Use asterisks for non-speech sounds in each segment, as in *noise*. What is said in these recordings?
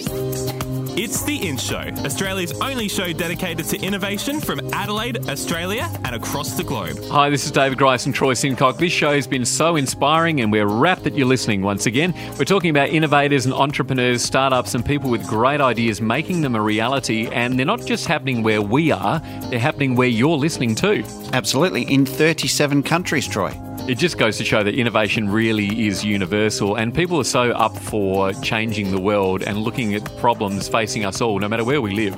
It's The In Show, Australia's only show dedicated to innovation from Adelaide, Australia, and across the globe. Hi, this is David Grice and Troy Simcock. This show has been so inspiring, and we're rapt that you're listening once again. We're talking about innovators and entrepreneurs, startups, and people with great ideas making them a reality. And they're not just happening where we are, they're happening where you're listening too. Absolutely, in 37 countries, Troy. It just goes to show that innovation really is universal, and people are so up for changing the world and looking at problems facing us all, no matter where we live,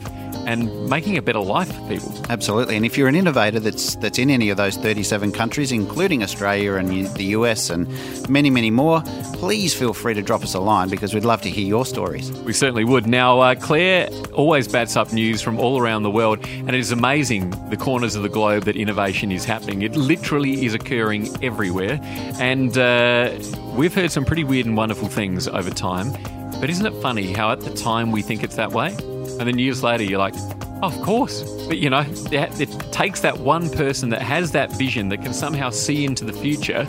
and making a better life for people. Absolutely, and if you're an innovator that's that's in any of those 37 countries, including Australia and the US and many, many more, please feel free to drop us a line because we'd love to hear your stories. We certainly would. Now, uh, Claire always bats up news from all around the world, and it is amazing the corners of the globe that innovation is happening. It literally is occurring everywhere, and uh, we've heard some pretty weird and wonderful things over time. But isn't it funny how at the time we think it's that way, and then years later you're like, oh, of course. But you know, it, it takes that one person that has that vision that can somehow see into the future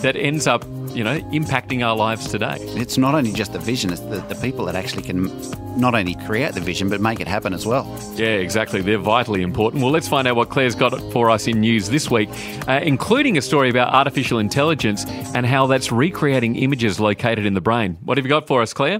that ends up, you know, impacting our lives today. It's not only just the vision, it's the, the people that actually can not only create the vision, but make it happen as well. Yeah, exactly. They're vitally important. Well, let's find out what Claire's got for us in news this week, uh, including a story about artificial intelligence and how that's recreating images located in the brain. What have you got for us, Claire?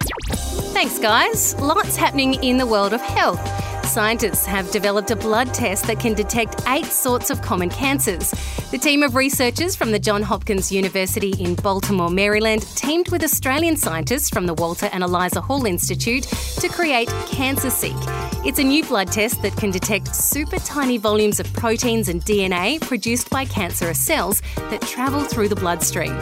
Thanks, guys. Lots happening in the world of health. Scientists have developed a blood test that can detect eight sorts of common cancers. The team of researchers from the Johns Hopkins University in Baltimore, Maryland, teamed with Australian scientists from the Walter and Eliza Hall Institute to create CancerSeek. It's a new blood test that can detect super tiny volumes of proteins and DNA produced by cancerous cells that travel through the bloodstream.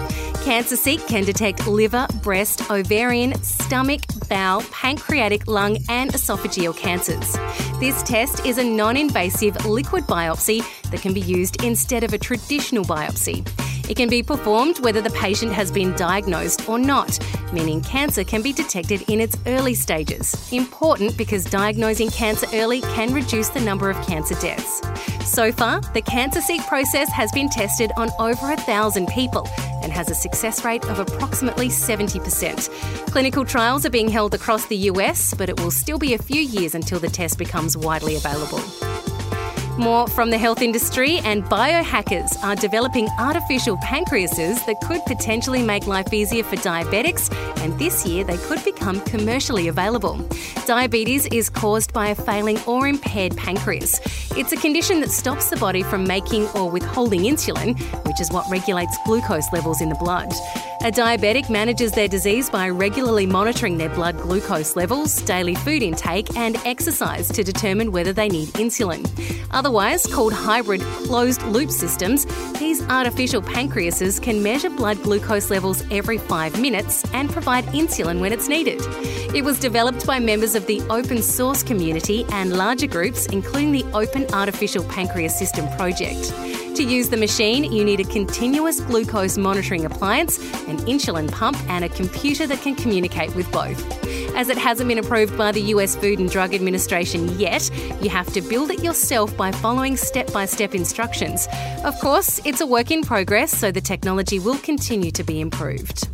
CancerSeek can detect liver, breast, ovarian, stomach, bowel, pancreatic, lung, and esophageal cancers. This test is a non invasive liquid biopsy that can be used instead of a traditional biopsy. It can be performed whether the patient has been diagnosed or not, meaning cancer can be detected in its early stages. Important because diagnosing cancer early can reduce the number of cancer deaths. So far, the CancerSeek process has been tested on over a thousand people and has a success rate of approximately 70%. Clinical trials are being held across the US, but it will still be a few years until the test becomes widely available. More from the health industry, and biohackers are developing artificial pancreases that could potentially make life easier for diabetics, and this year they could become commercially available. Diabetes is caused by a failing or impaired pancreas. It's a condition that stops the body from making or withholding insulin, which is what regulates glucose levels in the blood. A diabetic manages their disease by regularly monitoring their blood glucose levels, daily food intake, and exercise to determine whether they need insulin. Otherwise, called hybrid closed loop systems, these artificial pancreases can measure blood glucose levels every five minutes and provide insulin when it's needed. It was developed by members of the open source community and larger groups, including the Open Artificial Pancreas System project. To use the machine, you need a continuous glucose monitoring appliance, an insulin pump, and a computer that can communicate with both. As it hasn't been approved by the US Food and Drug Administration yet, you have to build it yourself by following step by step instructions. Of course, it's a work in progress, so the technology will continue to be improved.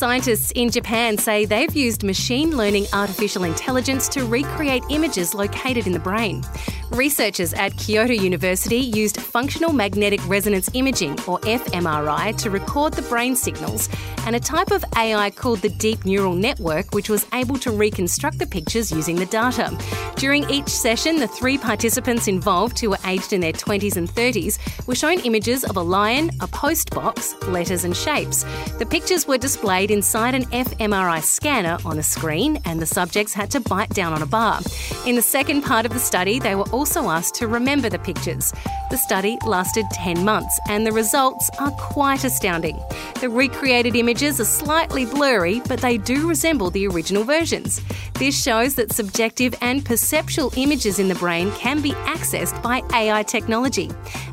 Scientists in Japan say they've used machine learning artificial intelligence to recreate images located in the brain. Researchers at Kyoto University used functional magnetic resonance imaging, or fMRI, to record the brain signals, and a type of AI called the deep neural network, which was able to reconstruct the pictures using the data. During each session, the three participants involved, who were aged in their 20s and 30s, were shown images of a lion, a post box, letters, and shapes. The pictures were displayed inside an fMRI scanner on a screen, and the subjects had to bite down on a bar. In the second part of the study, they were also asked to remember the pictures. The study lasted 10 months, and the results are quite astounding. The recreated images are slightly blurry, but they do resemble the original versions. This shows that subjective and perceptual images in the brain can be accessed by AI technology.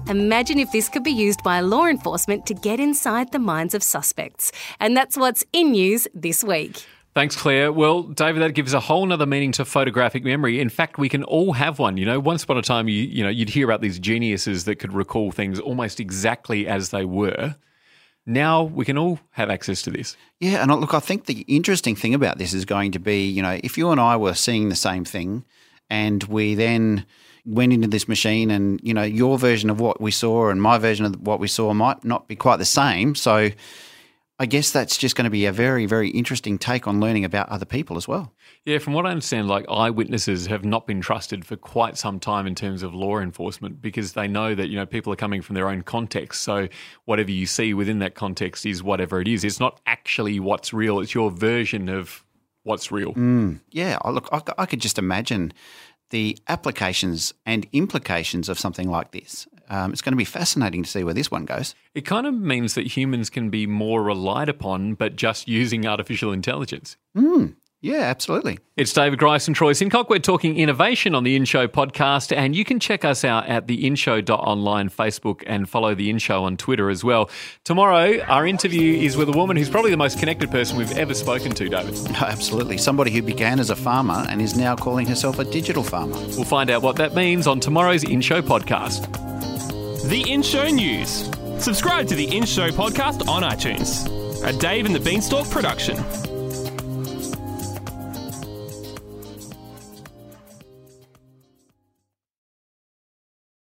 Imagine if this could be used by law enforcement to get inside the minds of suspects. And that's what's in news this week. Thanks, Claire. Well, David, that gives a whole other meaning to photographic memory. In fact, we can all have one. You know, once upon a time, you you know, you'd hear about these geniuses that could recall things almost exactly as they were. now we can all have access to this. Yeah, and look, I think the interesting thing about this is going to be, you know, if you and I were seeing the same thing and we then went into this machine and, you know, your version of what we saw and my version of what we saw might not be quite the same. So I guess that's just going to be a very, very interesting take on learning about other people as well. Yeah, from what I understand, like eyewitnesses have not been trusted for quite some time in terms of law enforcement because they know that, you know, people are coming from their own context. So whatever you see within that context is whatever it is. It's not actually what's real, it's your version of what's real. Mm, yeah, look, I, I could just imagine the applications and implications of something like this. Um, it's going to be fascinating to see where this one goes. It kind of means that humans can be more relied upon, but just using artificial intelligence. Mm, yeah, absolutely. It's David Grice and Troy Simcock. We're talking innovation on the In Show podcast, and you can check us out at the InShow.online Facebook and follow the In Show on Twitter as well. Tomorrow, our interview is with a woman who's probably the most connected person we've ever spoken to, David. *laughs* Absolutely. Somebody who began as a farmer and is now calling herself a digital farmer. We'll find out what that means on tomorrow's In Show podcast. The In Show News. Subscribe to the In Show podcast on iTunes. A Dave and the Beanstalk production.